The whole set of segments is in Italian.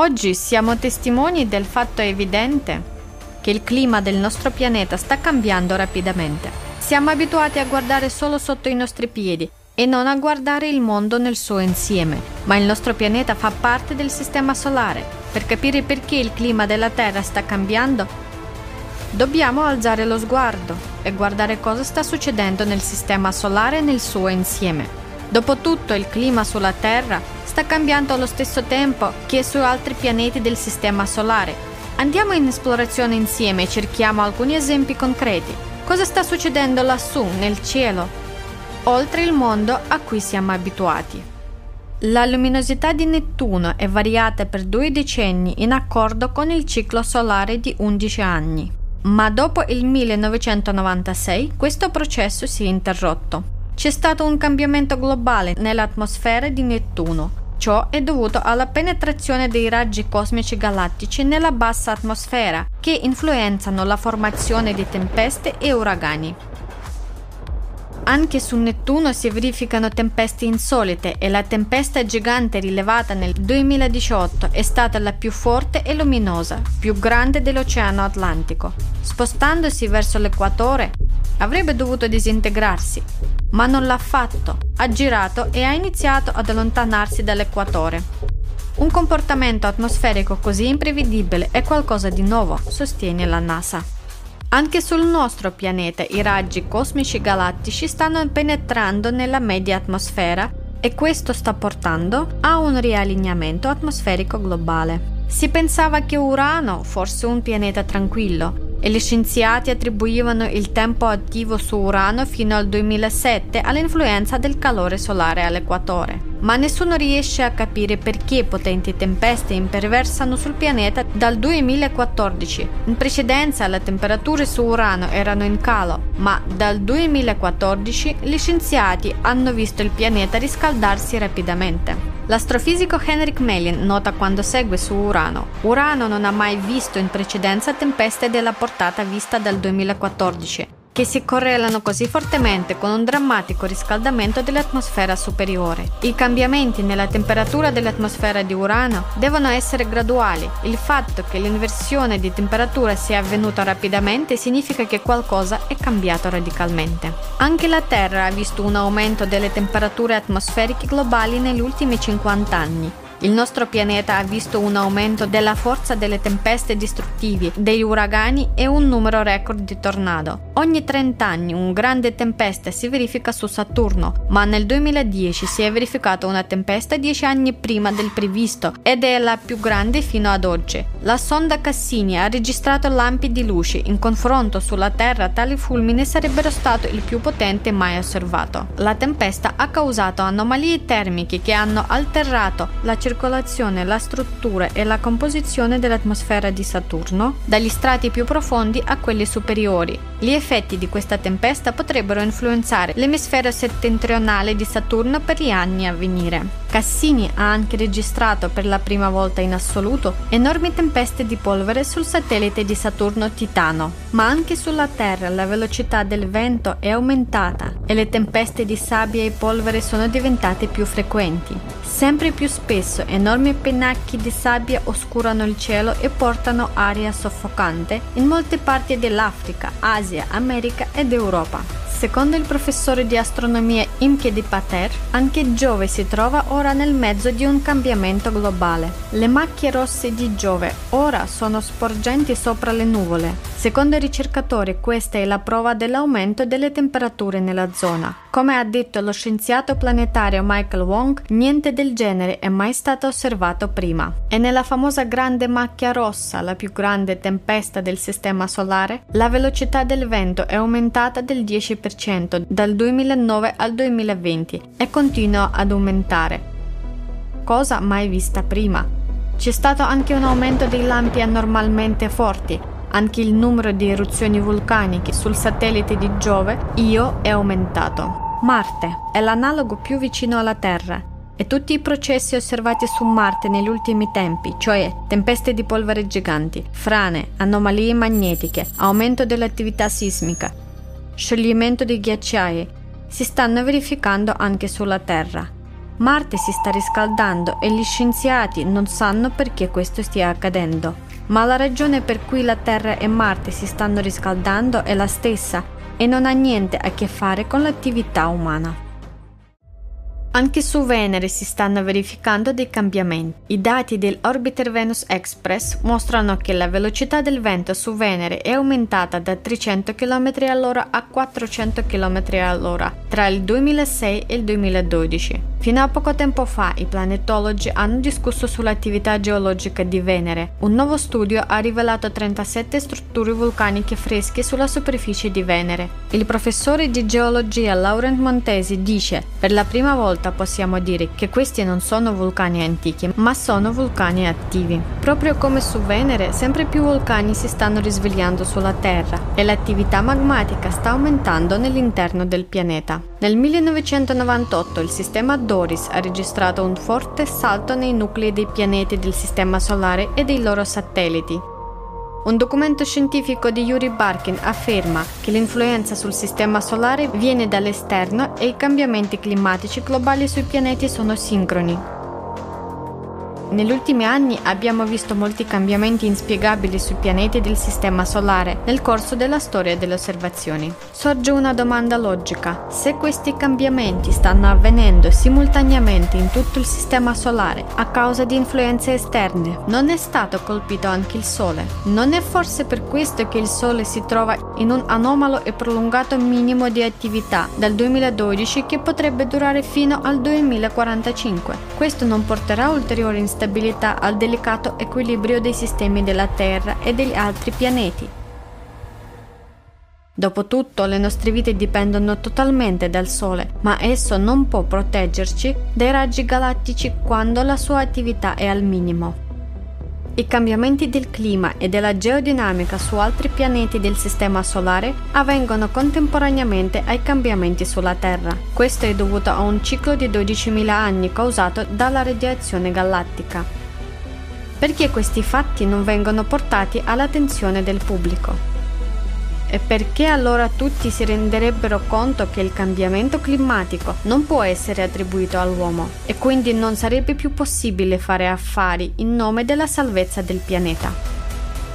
Oggi siamo testimoni del fatto evidente che il clima del nostro pianeta sta cambiando rapidamente. Siamo abituati a guardare solo sotto i nostri piedi e non a guardare il mondo nel suo insieme, ma il nostro pianeta fa parte del Sistema Solare. Per capire perché il clima della Terra sta cambiando, dobbiamo alzare lo sguardo e guardare cosa sta succedendo nel Sistema Solare nel suo insieme. Dopotutto il clima sulla Terra sta cambiando allo stesso tempo che su altri pianeti del Sistema Solare Andiamo in esplorazione insieme e cerchiamo alcuni esempi concreti. Cosa sta succedendo lassù, nel cielo, oltre il mondo a cui siamo abituati? La luminosità di Nettuno è variata per due decenni in accordo con il ciclo solare di 11 anni. Ma dopo il 1996 questo processo si è interrotto. C'è stato un cambiamento globale nell'atmosfera di Nettuno Ciò è dovuto alla penetrazione dei raggi cosmici galattici nella bassa atmosfera, che influenzano la formazione di tempeste e uragani. Anche su Nettuno si verificano tempeste insolite e la tempesta gigante rilevata nel 2018 è stata la più forte e luminosa, più grande dell'Oceano Atlantico. Spostandosi verso l'equatore, avrebbe dovuto disintegrarsi, ma non l'ha fatto, ha girato e ha iniziato ad allontanarsi dall'equatore. Un comportamento atmosferico così imprevedibile è qualcosa di nuovo, sostiene la NASA. Anche sul nostro pianeta i raggi cosmici galattici stanno penetrando nella media atmosfera e questo sta portando a un riallineamento atmosferico globale. Si pensava che Urano fosse un pianeta tranquillo, e gli scienziati attribuivano il tempo attivo su Urano fino al 2007 all'influenza del calore solare all'equatore. Ma nessuno riesce a capire perché potenti tempeste imperversano sul pianeta dal 2014. In precedenza le temperature su Urano erano in calo, ma dal 2014 gli scienziati hanno visto il pianeta riscaldarsi rapidamente. L'astrofisico Henrik Melin nota quando segue su Urano. Urano non ha mai visto in precedenza tempeste della portata vista dal 2014 che si correlano così fortemente con un drammatico riscaldamento dell'atmosfera superiore. I cambiamenti nella temperatura dell'atmosfera di Urano devono essere graduali. Il fatto che l'inversione di temperatura sia avvenuta rapidamente significa che qualcosa è cambiato radicalmente. Anche la Terra ha visto un aumento delle temperature atmosferiche globali negli ultimi 50 anni. Il nostro pianeta ha visto un aumento della forza delle tempeste distruttivi, degli uragani e un numero record di tornado. Ogni 30 anni una grande tempesta si verifica su Saturno, ma nel 2010 si è verificata una tempesta 10 anni prima del previsto ed è la più grande fino ad oggi. La sonda Cassini ha registrato lampi di luce, in confronto sulla Terra tali fulmini sarebbero stato il più potente mai osservato. La tempesta ha causato anomalie termiche che hanno alterato la circolazione, la struttura e la composizione dell'atmosfera di Saturno, dagli strati più profondi a quelli superiori. Gli effetti di questa tempesta potrebbero influenzare l'emisfero settentrionale di Saturno per gli anni a venire. Cassini ha anche registrato per la prima volta in assoluto enormi tempeste di polvere sul satellite di Saturno Titano, ma anche sulla Terra la velocità del vento è aumentata e le tempeste di sabbia e polvere sono diventate più frequenti. Sempre più spesso enormi pennacchi di sabbia oscurano il cielo e portano aria soffocante in molte parti dell'Africa, Asia, America ed Europa. Secondo il professore di astronomia Imke di Pater, anche Giove si trova ora nel mezzo di un cambiamento globale. Le macchie rosse di Giove ora sono sporgenti sopra le nuvole. Secondo i ricercatori questa è la prova dell'aumento delle temperature nella zona. Come ha detto lo scienziato planetario Michael Wong, niente del genere è mai stato osservato prima. E nella famosa grande macchia rossa, la più grande tempesta del sistema solare, la velocità del vento è aumentata del 10% 10% dal 2009 al 2020 e continua ad aumentare, cosa mai vista prima. C'è stato anche un aumento dei lampi anormalmente forti, anche il numero di eruzioni vulcaniche sul satellite di Giove, Io, è aumentato. Marte è l'analogo più vicino alla Terra e tutti i processi osservati su Marte negli ultimi tempi, cioè tempeste di polvere giganti, frane, anomalie magnetiche, aumento dell'attività sismica, scioglimento di ghiacciai si stanno verificando anche sulla Terra. Marte si sta riscaldando e gli scienziati non sanno perché questo stia accadendo. Ma la ragione per cui la Terra e Marte si stanno riscaldando è la stessa e non ha niente a che fare con l'attività umana. Anche su Venere si stanno verificando dei cambiamenti. I dati dell'Orbiter Venus Express mostrano che la velocità del vento su Venere è aumentata da 300 km all'ora a 400 km all'ora tra il 2006 e il 2012. Fino a poco tempo fa i planetologi hanno discusso sull'attività geologica di Venere. Un nuovo studio ha rivelato 37 strutture vulcaniche fresche sulla superficie di Venere. Il professore di geologia Laurent Montesi dice: Per la prima volta possiamo dire che questi non sono vulcani antichi, ma sono vulcani attivi. Proprio come su Venere, sempre più vulcani si stanno risvegliando sulla Terra e l'attività magmatica sta aumentando nell'interno del pianeta. Nel 1998 il sistema Doris ha registrato un forte salto nei nuclei dei pianeti del Sistema Solare e dei loro satelliti. Un documento scientifico di Yuri Barkin afferma che l'influenza sul Sistema Solare viene dall'esterno e i cambiamenti climatici globali sui pianeti sono sincroni. Negli ultimi anni abbiamo visto molti cambiamenti inspiegabili sui pianeti del Sistema Solare nel corso della storia delle osservazioni. Sorge una domanda logica. Se questi cambiamenti stanno avvenendo simultaneamente in tutto il Sistema Solare a causa di influenze esterne, non è stato colpito anche il Sole? Non è forse per questo che il Sole si trova in un anomalo e prolungato minimo di attività dal 2012 che potrebbe durare fino al 2045? Questo non porterà ulteriori instabilità stabilità al delicato equilibrio dei sistemi della Terra e degli altri pianeti. Dopotutto le nostre vite dipendono totalmente dal Sole, ma esso non può proteggerci dai raggi galattici quando la sua attività è al minimo. I cambiamenti del clima e della geodinamica su altri pianeti del Sistema Solare avvengono contemporaneamente ai cambiamenti sulla Terra. Questo è dovuto a un ciclo di 12.000 anni causato dalla radiazione galattica. Perché questi fatti non vengono portati all'attenzione del pubblico? E perché allora tutti si renderebbero conto che il cambiamento climatico non può essere attribuito all'uomo e quindi non sarebbe più possibile fare affari in nome della salvezza del pianeta?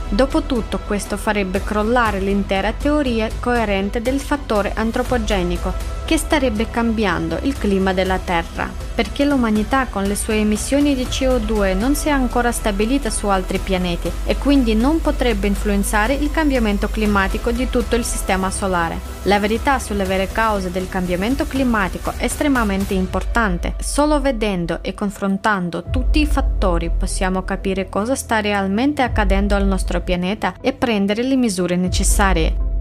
Dopotutto questo farebbe crollare l'intera teoria coerente del fattore antropogenico che starebbe cambiando il clima della Terra, perché l'umanità con le sue emissioni di CO2 non si è ancora stabilita su altri pianeti e quindi non potrebbe influenzare il cambiamento climatico di tutto il Sistema Solare. La verità sulle vere cause del cambiamento climatico è estremamente importante. Solo vedendo e confrontando tutti i fattori possiamo capire cosa sta realmente accadendo al nostro pianeta e prendere le misure necessarie.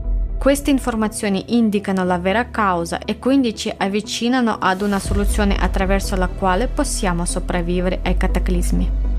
Queste informazioni indicano la vera causa e quindi ci avvicinano ad una soluzione attraverso la quale possiamo sopravvivere ai cataclismi.